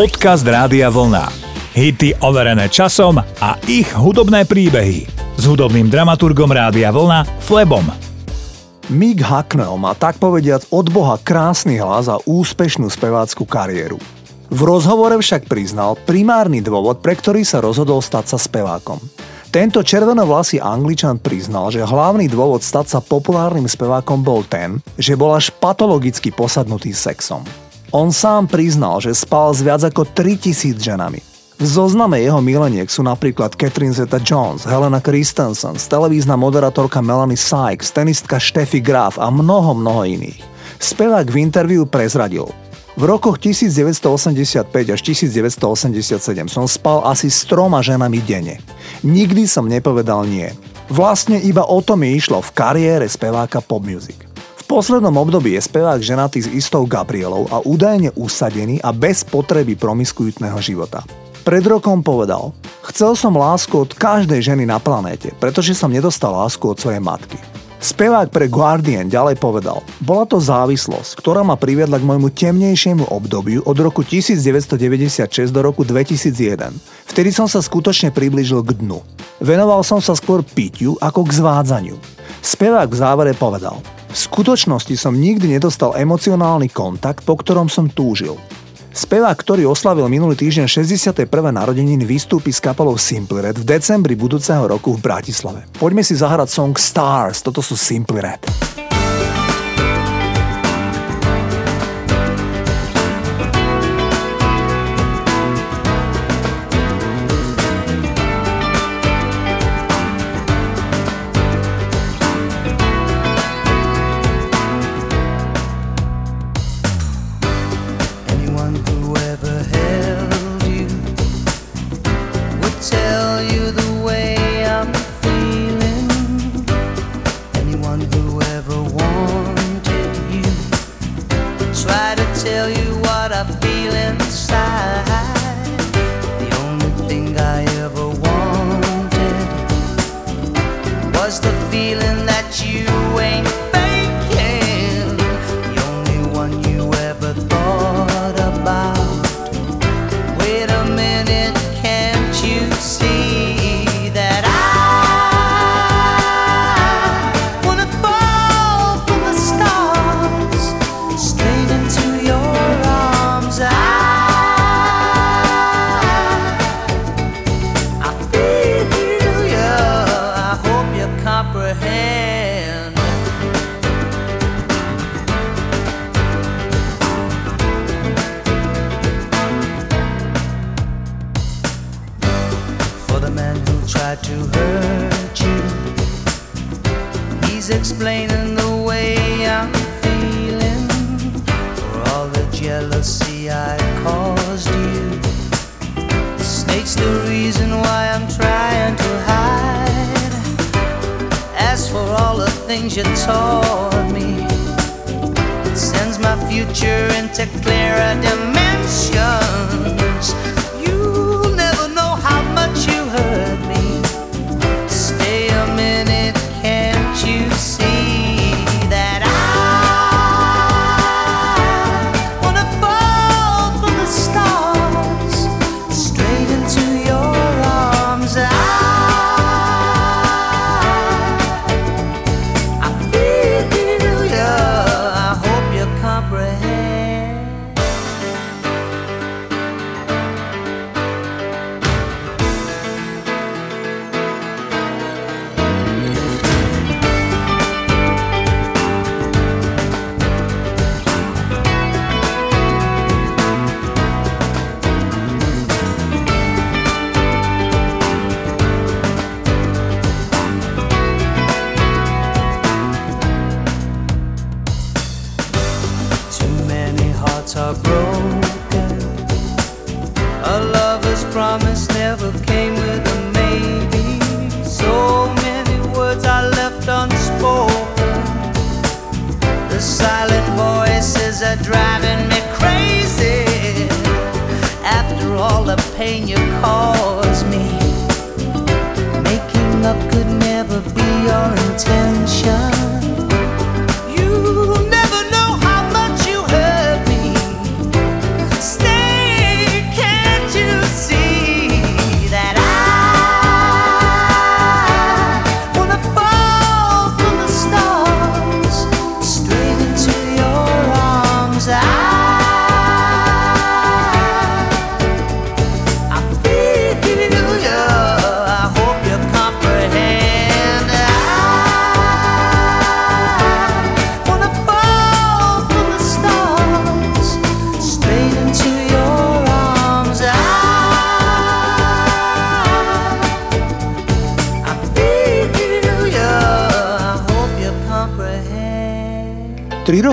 Podcast Rádia Vlna. Hity overené časom a ich hudobné príbehy. S hudobným dramaturgom Rádia Vlna Flebom. Mick Hucknell má tak povediac od Boha krásny hlas a úspešnú spevácku kariéru. V rozhovore však priznal primárny dôvod, pre ktorý sa rozhodol stať sa spevákom. Tento červenovlasý angličan priznal, že hlavný dôvod stať sa populárnym spevákom bol ten, že bol až patologicky posadnutý sexom. On sám priznal, že spal s viac ako 3000 ženami. V zozname jeho mileniek sú napríklad Catherine Zeta-Jones, Helena Christensen, televízna moderátorka Melanie Sykes, tenistka Steffi Graf a mnoho, mnoho iných. Spevák v interviu prezradil. V rokoch 1985 až 1987 som spal asi s troma ženami denne. Nikdy som nepovedal nie. Vlastne iba o to mi išlo v kariére speváka pop music poslednom období je spevák ženatý s istou Gabrielou a údajne usadený a bez potreby promiskuitného života. Pred rokom povedal, chcel som lásku od každej ženy na planéte, pretože som nedostal lásku od svojej matky. Spevák pre Guardian ďalej povedal, bola to závislosť, ktorá ma priviedla k môjmu temnejšiemu obdobiu od roku 1996 do roku 2001. Vtedy som sa skutočne priblížil k dnu. Venoval som sa skôr pitiu ako k zvádzaniu. Spevák v závere povedal, v skutočnosti som nikdy nedostal emocionálny kontakt, po ktorom som túžil. Spevák, ktorý oslavil minulý týždeň 61. narodeniny, vystúpi s kapelou Simply Red v decembri budúceho roku v Bratislave. Poďme si zahrať song Stars, toto sú Simply Red.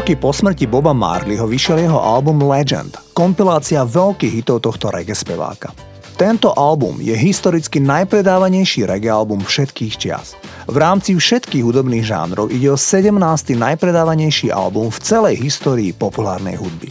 Roky po smrti Boba Marleyho vyšiel jeho album Legend, kompilácia veľkých hitov tohto reggae speváka. Tento album je historicky najpredávanejší reggae album všetkých čias. V rámci všetkých hudobných žánrov ide o 17. najpredávanejší album v celej histórii populárnej hudby.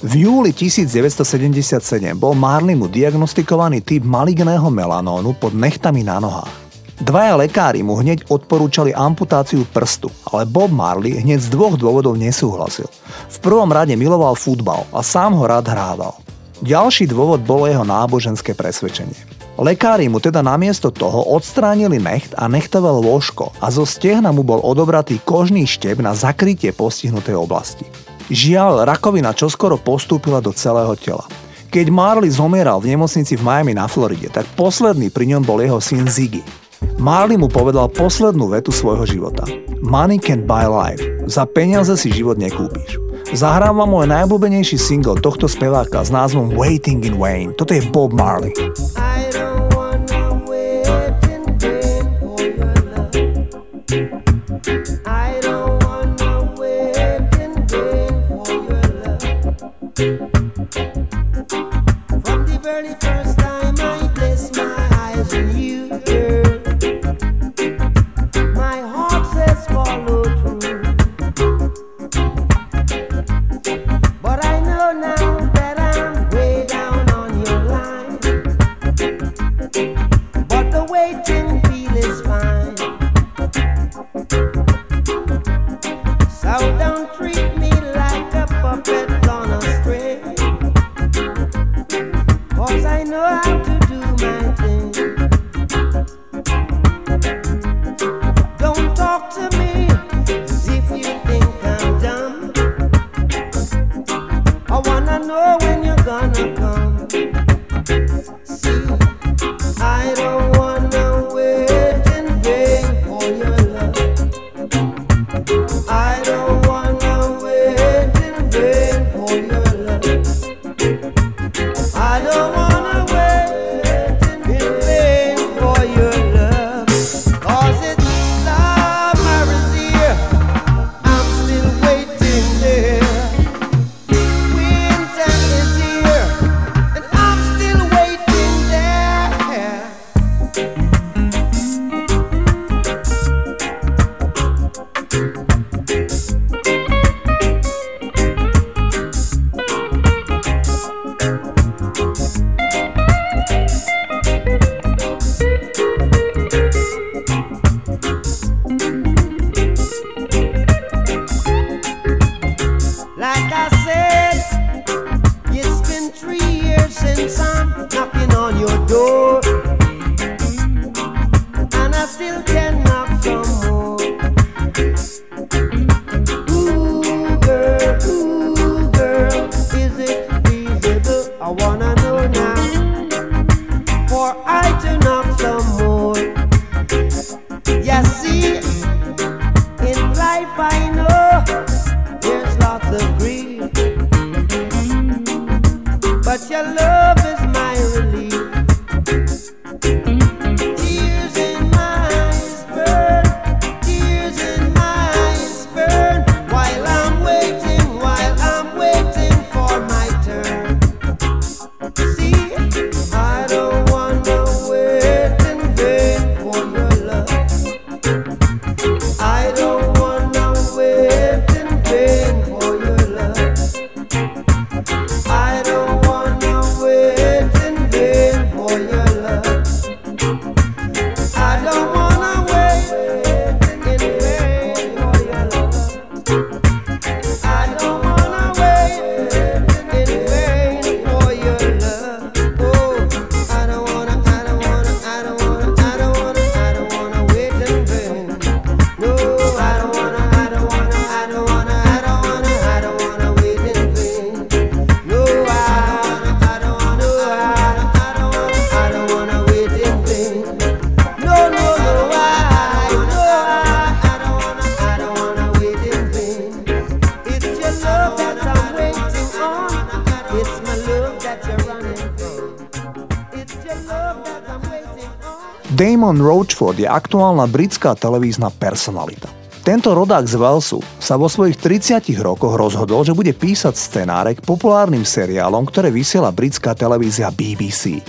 V júli 1977 bol Marley mu diagnostikovaný typ maligného melanónu pod nechtami na nohách. Dvaja lekári mu hneď odporúčali amputáciu prstu, ale Bob Marley hneď z dvoch dôvodov nesúhlasil. V prvom rade miloval futbal a sám ho rád hrával. Ďalší dôvod bolo jeho náboženské presvedčenie. Lekári mu teda namiesto toho odstránili necht a nechtové lôžko a zo stehna mu bol odobratý kožný štep na zakrytie postihnutej oblasti. Žiaľ, rakovina čoskoro postúpila do celého tela. Keď Marley zomieral v nemocnici v Miami na Floride, tak posledný pri ňom bol jeho syn Ziggy. Marley mu povedal poslednú vetu svojho života. Money can buy life. Za peniaze si život nekúpiš. Zahrávam môj najobľúbenejší single tohto speváka s názvom Waiting in Wayne. Toto je Bob Marley. your love. Damon Roachford je aktuálna britská televízna personalita. Tento rodák z Walesu sa vo svojich 30 rokoch rozhodol, že bude písať scenáre k populárnym seriálom, ktoré vysiela britská televízia BBC.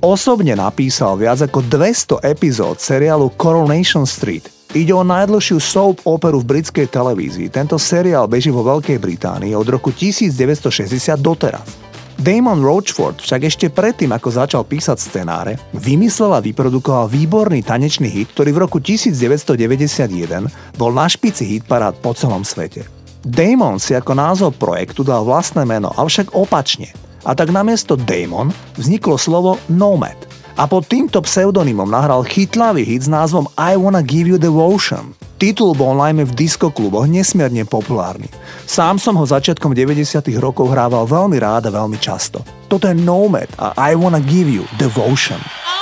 Osobne napísal viac ako 200 epizód seriálu Coronation Street. Ide o najdlhšiu soap operu v britskej televízii. Tento seriál beží vo Veľkej Británii od roku 1960 doteraz. Damon Roachford však ešte predtým, ako začal písať scenáre, vymyslel a vyprodukoval výborný tanečný hit, ktorý v roku 1991 bol na špici hitparád po celom svete. Damon si ako názov projektu dal vlastné meno, avšak opačne. A tak namiesto Damon vzniklo slovo Nomad. A pod týmto pseudonymom nahral chytlavý hit s názvom I Wanna Give You Devotion. Titul bol najmä v diskokluboch nesmierne populárny. Sám som ho začiatkom 90. rokov hrával veľmi rád a veľmi často. Toto je Nomad a I Wanna Give You Devotion. Skip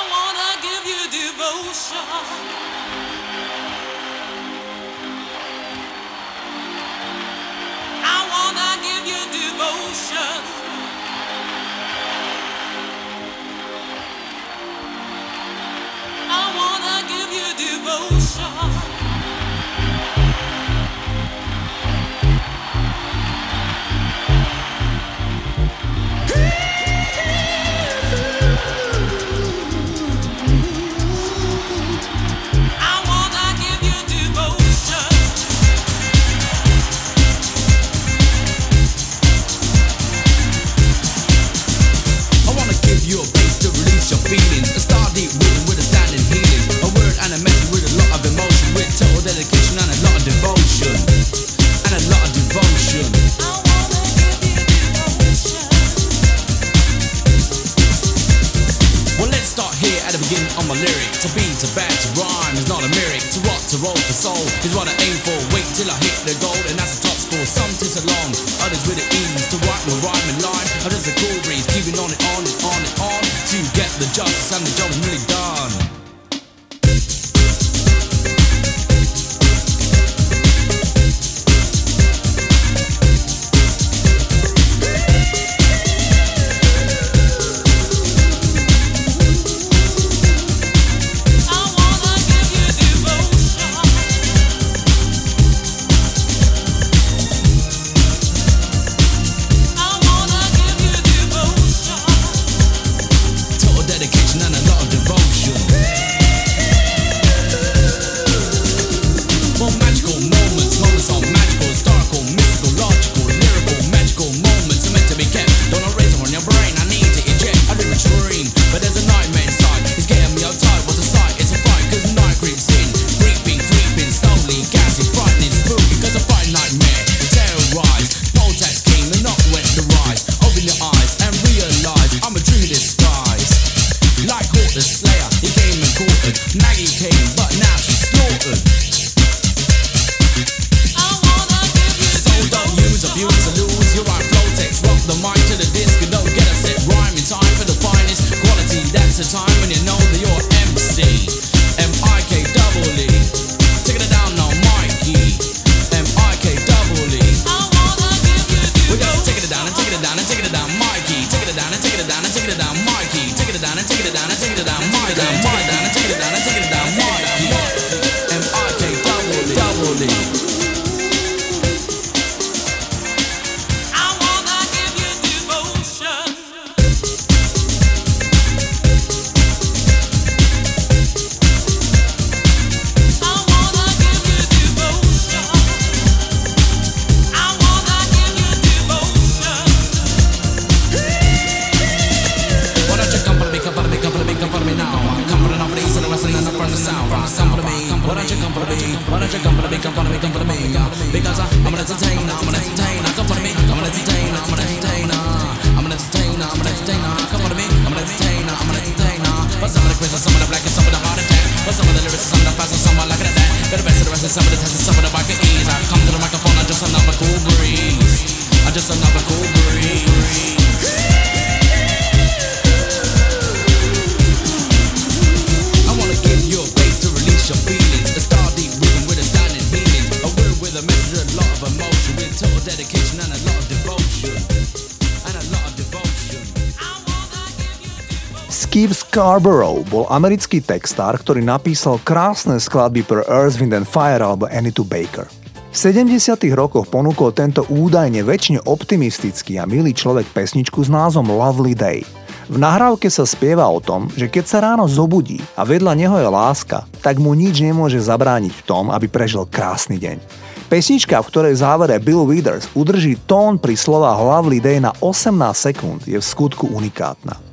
Scarborough bol americký textár, ktorý napísal krásne skladby pre Earth, Wind and Fire alebo Anita Baker. V 70. rokoch ponúkol tento údajne väčšine optimistický a milý človek pesničku s názvom Lovely Day. V nahrávke sa spieva o tom, že keď sa ráno zobudí a vedľa neho je láska, tak mu nič nemôže zabrániť v tom, aby prežil krásny deň. Pesnička, v ktorej závere Bill Withers udrží tón pri slovách Lovely Day na 18 sekúnd, je v skutku unikátna.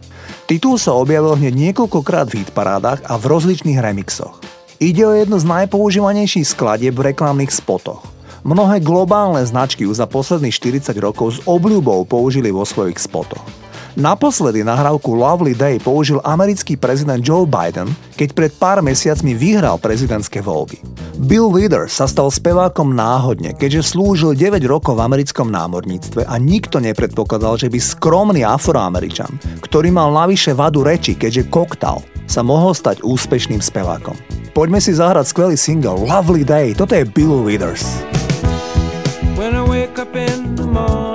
Titul sa objavil hneď niekoľkokrát v hitparádach a v rozličných remixoch. Ide o jednu z najpoužívanejších skladieb v reklamných spotoch. Mnohé globálne značky už za posledných 40 rokov s obľubou použili vo svojich spotoch. Naposledy nahrávku Lovely Day použil americký prezident Joe Biden, keď pred pár mesiacmi vyhral prezidentské voľby. Bill Withers sa stal spevákom náhodne, keďže slúžil 9 rokov v americkom námorníctve a nikto nepredpokladal, že by skromný afroameričan, ktorý mal navyše vadu reči, keďže koktal, sa mohol stať úspešným spevákom. Poďme si zahrať skvelý single Lovely Day, toto je Bill Withers. When I wake up in the morning,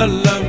a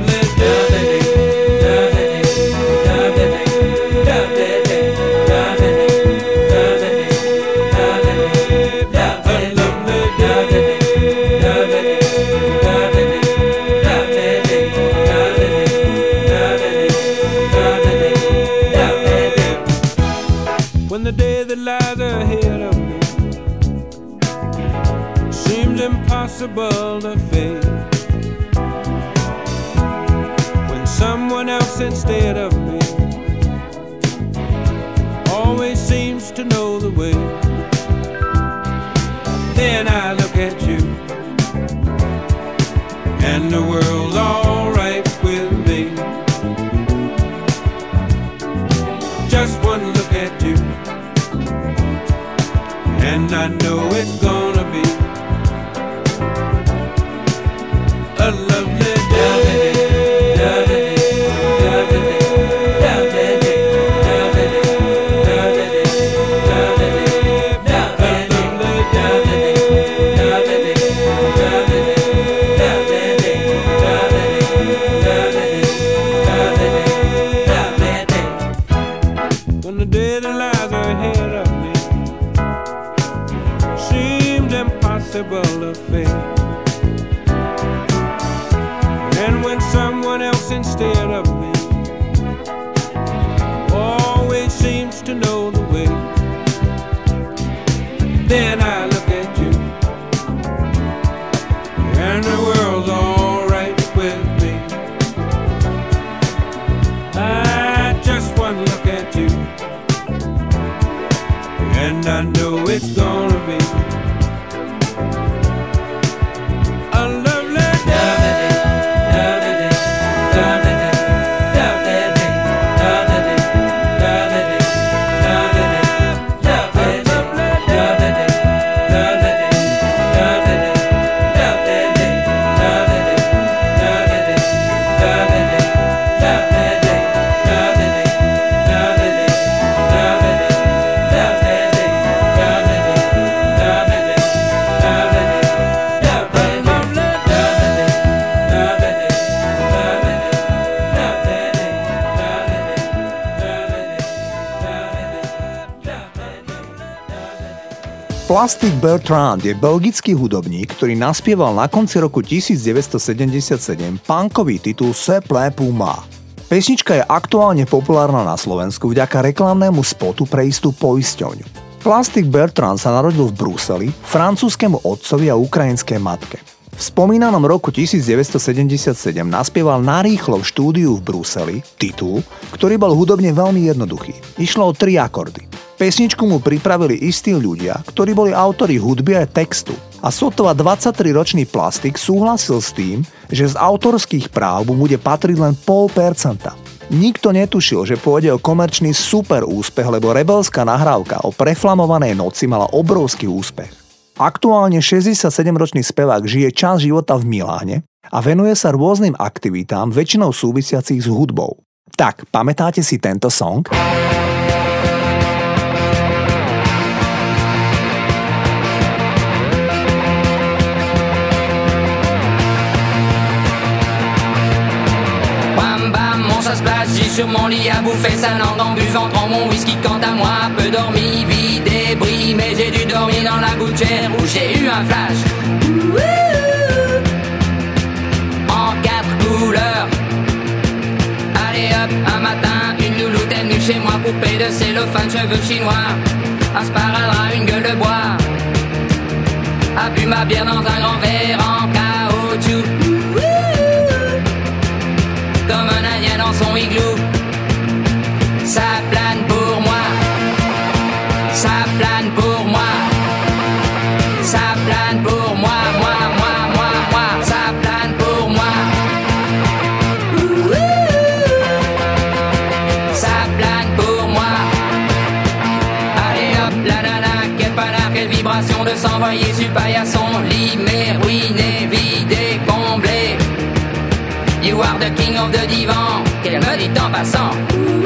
Plastic Bertrand je belgický hudobník, ktorý naspieval na konci roku 1977 punkový titul Se plé Puma. Pesnička je aktuálne populárna na Slovensku vďaka reklamnému spotu pre istú poisťovňu. Plastic Bertrand sa narodil v Bruseli, francúzskému otcovi a ukrajinskej matke. V spomínanom roku 1977 naspieval narýchlo v štúdiu v Bruseli titul, ktorý bol hudobne veľmi jednoduchý. Išlo o tri akordy. Pesničku mu pripravili istí ľudia, ktorí boli autori hudby a textu. A sotva 23-ročný plastik súhlasil s tým, že z autorských práv mu bude patriť len pol percenta. Nikto netušil, že pôjde o komerčný super úspech, lebo rebelská nahrávka o preflamovanej noci mala obrovský úspech. Aktuálne 67-ročný spevák žije čas života v Miláne a venuje sa rôznym aktivitám, väčšinou súvisiacich s hudbou. Tak, pamätáte si tento song? Sur mon lit à bouffer sa langue en buvant. Trop mon whisky quant à moi peu dormi, vide et mais j'ai dû dormir dans la gouttière où j'ai eu un flash. En quatre couleurs. Allez hop un matin une louloute est venue chez moi poupée de cellophane cheveux chinois. Un sparadrap une gueule de bois. A bu ma bière dans un grand verre en caoutchouc son igloo. Ça plane pour moi, ça plane pour moi, ça plane pour moi, moi, moi, moi, moi, ça plane pour moi. Ça plane pour moi. Allez hop, la nana, quel panard, quelle vibration de s'envoyer sur paillasson, limé, ruiné, vidé, comblé. You are the king of the divan, qu'elle me dit en passant.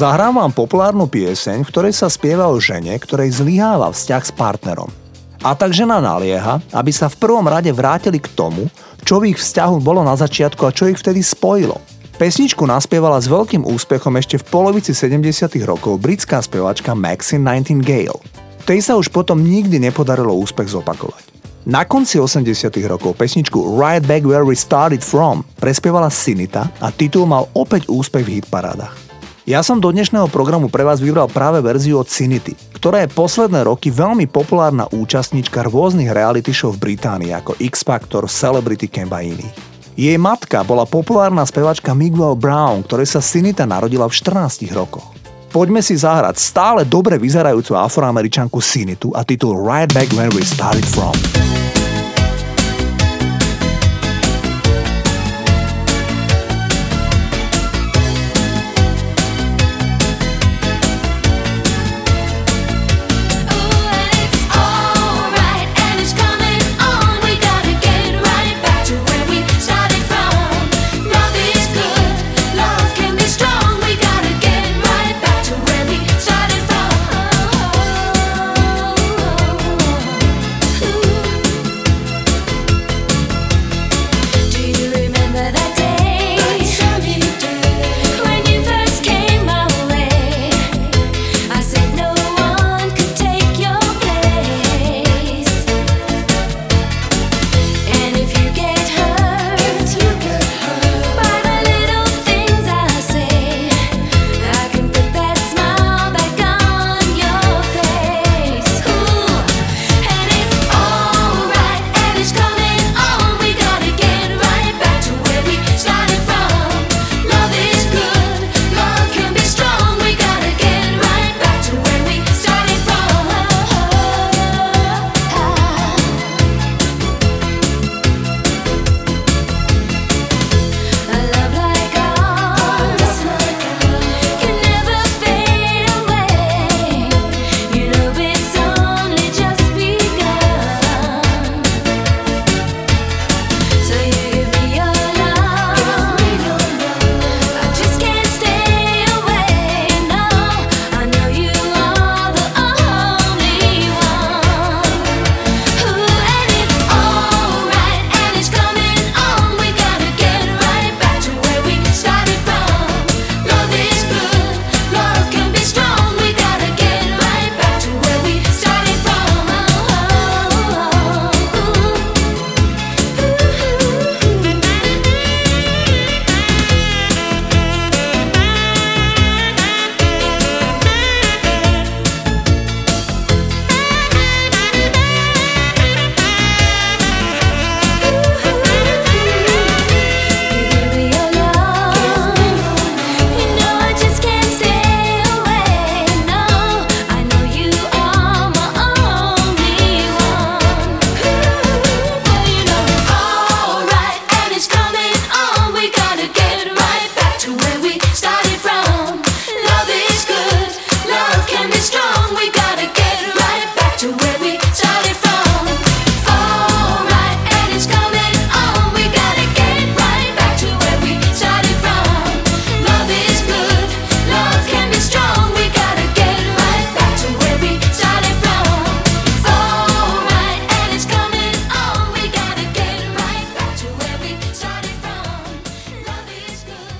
Zahrám vám populárnu pieseň, v ktorej sa spieva o žene, ktorej zlyháva vzťah s partnerom. A tak žena nalieha, aby sa v prvom rade vrátili k tomu, čo v ich vzťahu bolo na začiatku a čo ich vtedy spojilo. Pesničku naspievala s veľkým úspechom ešte v polovici 70 rokov britská spevačka Maxine Nightingale. Tej sa už potom nikdy nepodarilo úspech zopakovať. Na konci 80 rokov pesničku Right Back Where We Started From prespievala Sinita a titul mal opäť úspech v hitparádach. Ja som do dnešného programu pre vás vybral práve verziu od Cinity, ktorá je posledné roky veľmi populárna účastníčka rôznych reality show v Británii ako X Factor, Celebrity Camp a iných. Jej matka bola populárna spevačka Miguel Brown, ktorej sa Sinita narodila v 14 rokoch. Poďme si zahrať stále dobre vyzerajúcu afroameričanku Sinitu a titul Right Back Where We Started From.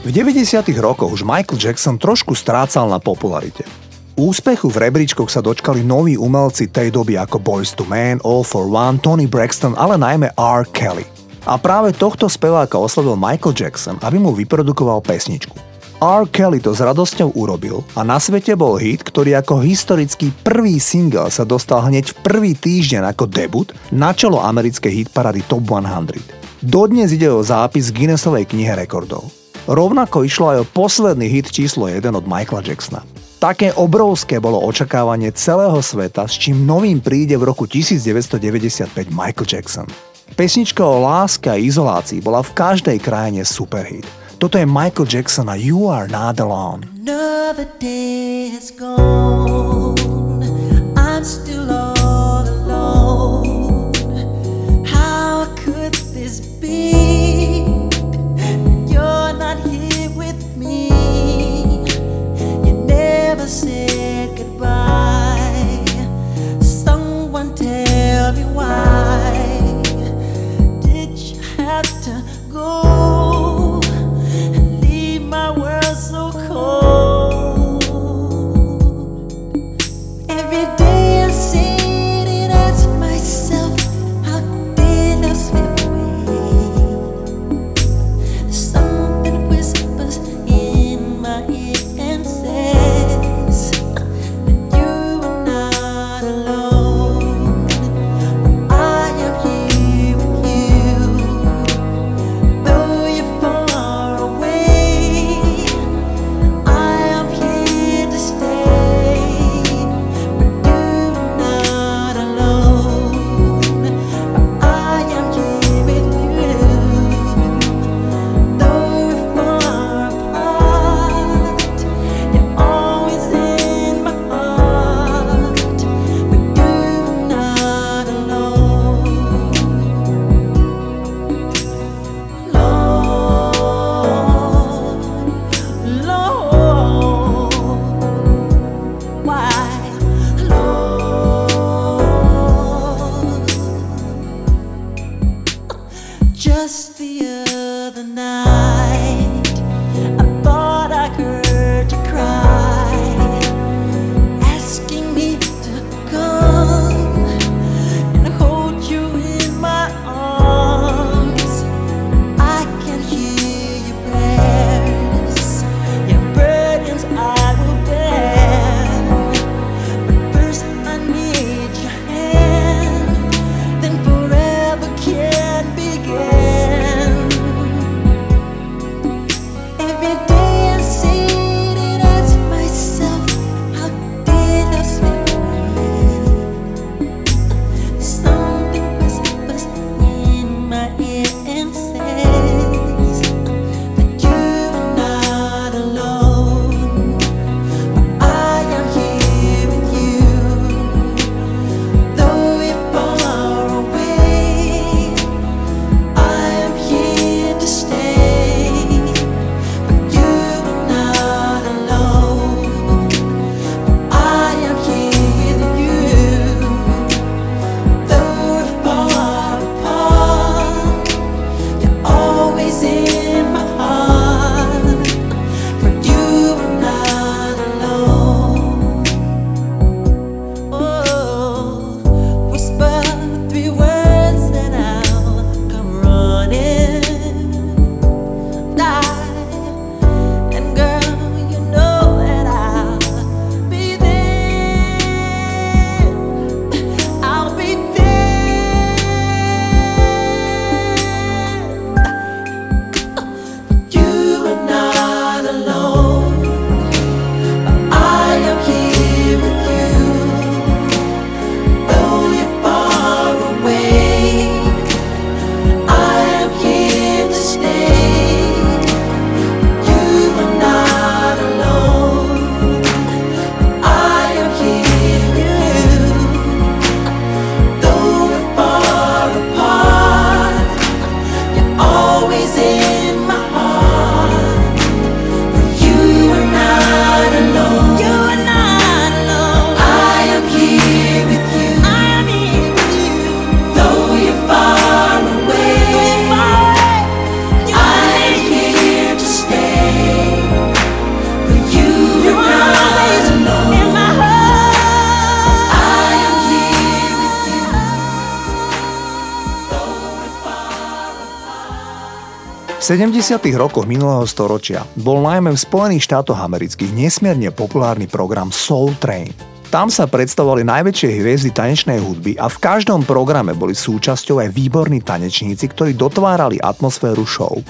V 90. rokoch už Michael Jackson trošku strácal na popularite. Úspechu v rebríčkoch sa dočkali noví umelci tej doby ako Boys to Man, All for One, Tony Braxton, ale najmä R. Kelly. A práve tohto speváka oslovil Michael Jackson, aby mu vyprodukoval pesničku. R. Kelly to s radosťou urobil a na svete bol hit, ktorý ako historický prvý single sa dostal hneď v prvý týždeň ako debut na čelo americkej hitparady Top 100. Dodnes ide o zápis Guinnessovej knihe rekordov. Rovnako išlo aj o posledný hit číslo 1 od Michaela Jacksona. Také obrovské bolo očakávanie celého sveta, s čím novým príde v roku 1995 Michael Jackson. Pesnička o láske a izolácii bola v každej krajine superhit. Toto je Michael Jackson a You Are Not Alone. Another day is gone. I'm still all alone. How could this be? você. V 70. rokoch minulého storočia bol najmä v Spojených štátoch amerických nesmierne populárny program Soul Train. Tam sa predstavovali najväčšie hviezdy tanečnej hudby a v každom programe boli súčasťou aj výborní tanečníci, ktorí dotvárali atmosféru show.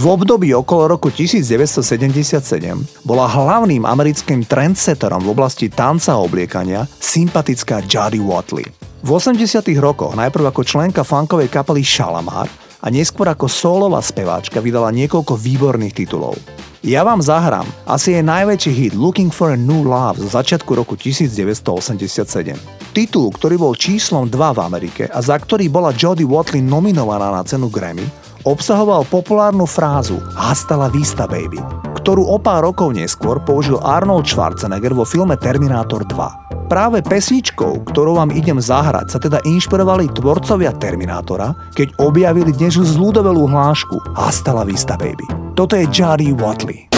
V období okolo roku 1977 bola hlavným americkým trendsetterom v oblasti tanca a obliekania sympatická Jody Watley. V 80. rokoch najprv ako členka funkovej kapely Šalamár a neskôr ako solová speváčka vydala niekoľko výborných titulov. Ja vám zahrám asi jej najväčší hit Looking for a New Love zo začiatku roku 1987. Titul, ktorý bol číslom 2 v Amerike a za ktorý bola Jodie Watley nominovaná na cenu Grammy, obsahoval populárnu frázu Hasta la vista, baby, ktorú o pár rokov neskôr použil Arnold Schwarzenegger vo filme Terminátor 2. Práve pesničkou, ktorú vám idem zahrať, sa teda inšpirovali tvorcovia Terminátora, keď objavili dnešnú zľudovelú hlášku Hasta la vista, baby. Toto je Jari Watley.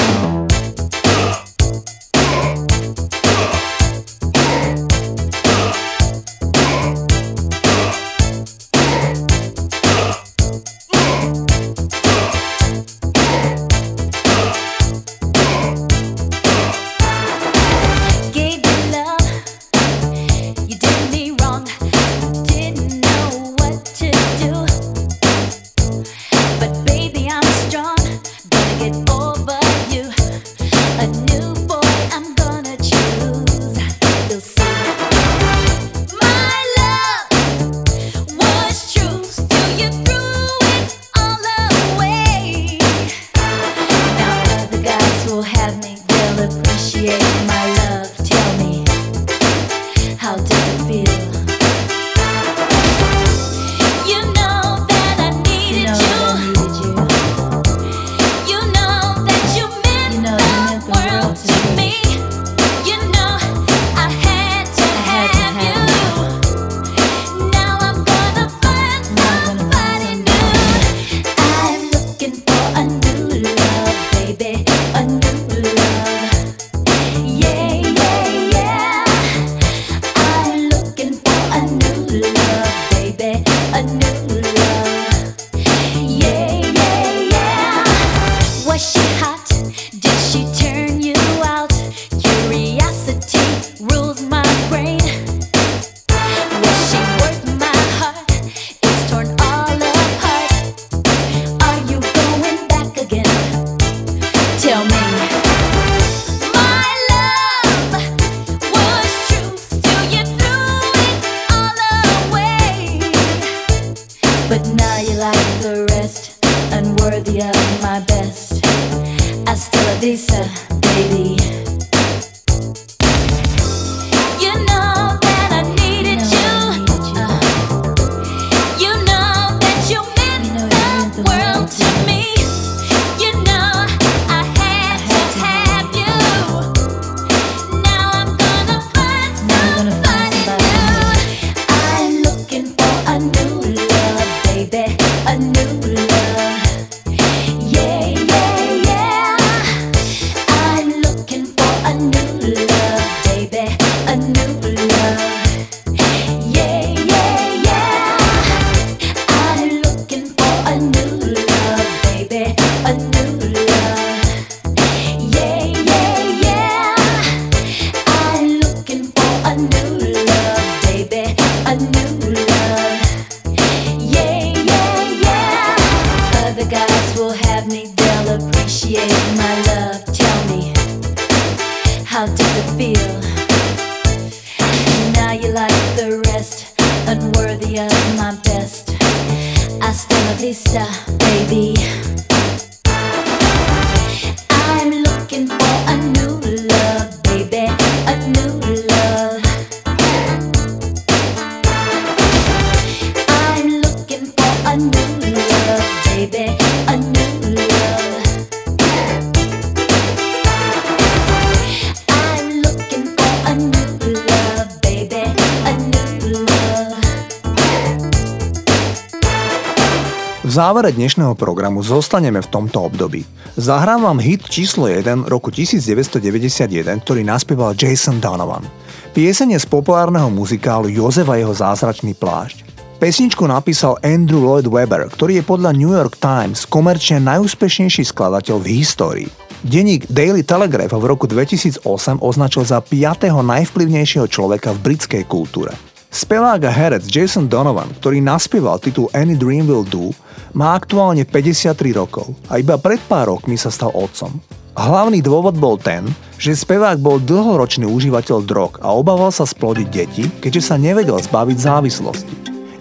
závere dnešného programu zostaneme v tomto období. Zahrám vám hit číslo 1 roku 1991, ktorý naspieval Jason Donovan. Pieseň z populárneho muzikálu Jozef jeho zázračný plášť. Pesničku napísal Andrew Lloyd Webber, ktorý je podľa New York Times komerčne najúspešnejší skladateľ v histórii. Denník Daily Telegraph v roku 2008 označil za 5. najvplyvnejšieho človeka v britskej kultúre. Spevák a herec Jason Donovan, ktorý naspieval titul Any Dream Will Do, má aktuálne 53 rokov a iba pred pár rokmi sa stal otcom. Hlavný dôvod bol ten, že spevák bol dlhoročný užívateľ drog a obával sa splodiť deti, keďže sa nevedel zbaviť závislosti.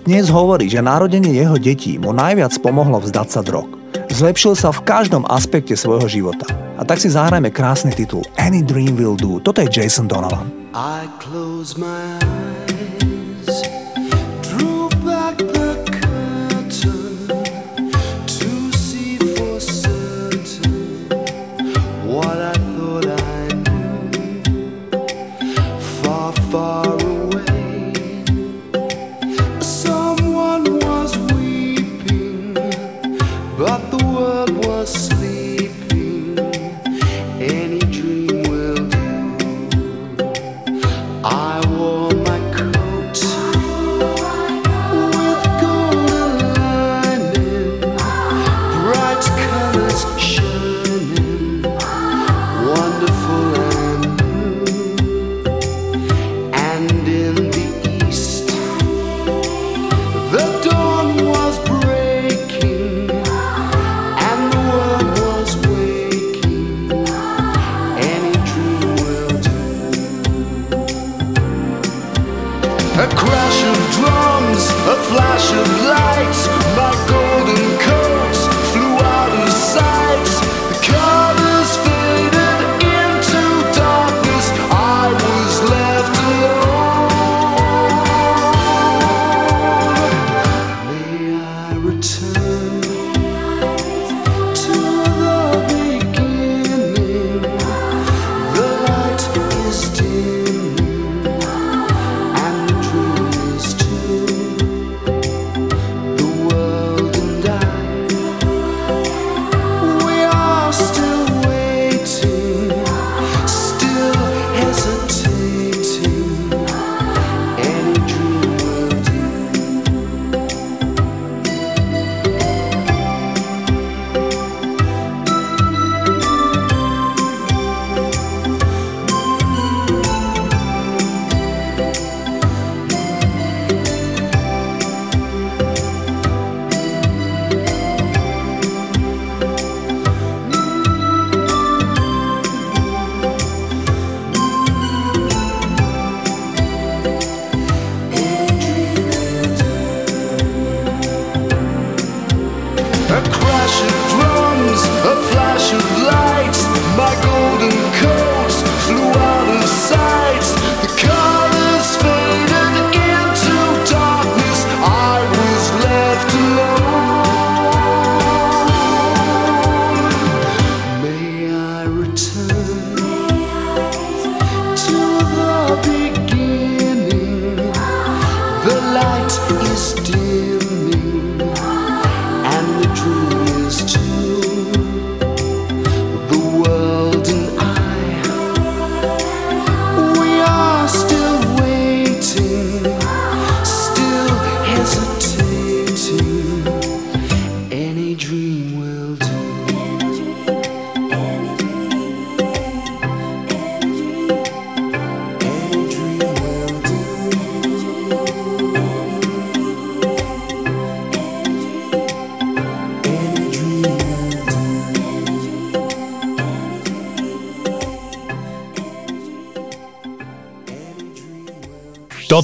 Dnes hovorí, že narodenie jeho detí mu najviac pomohlo vzdať sa drog. Zlepšil sa v každom aspekte svojho života. A tak si zahrajme krásny titul Any Dream Will Do. Toto je Jason Donovan. I close my eyes, a flash of lights.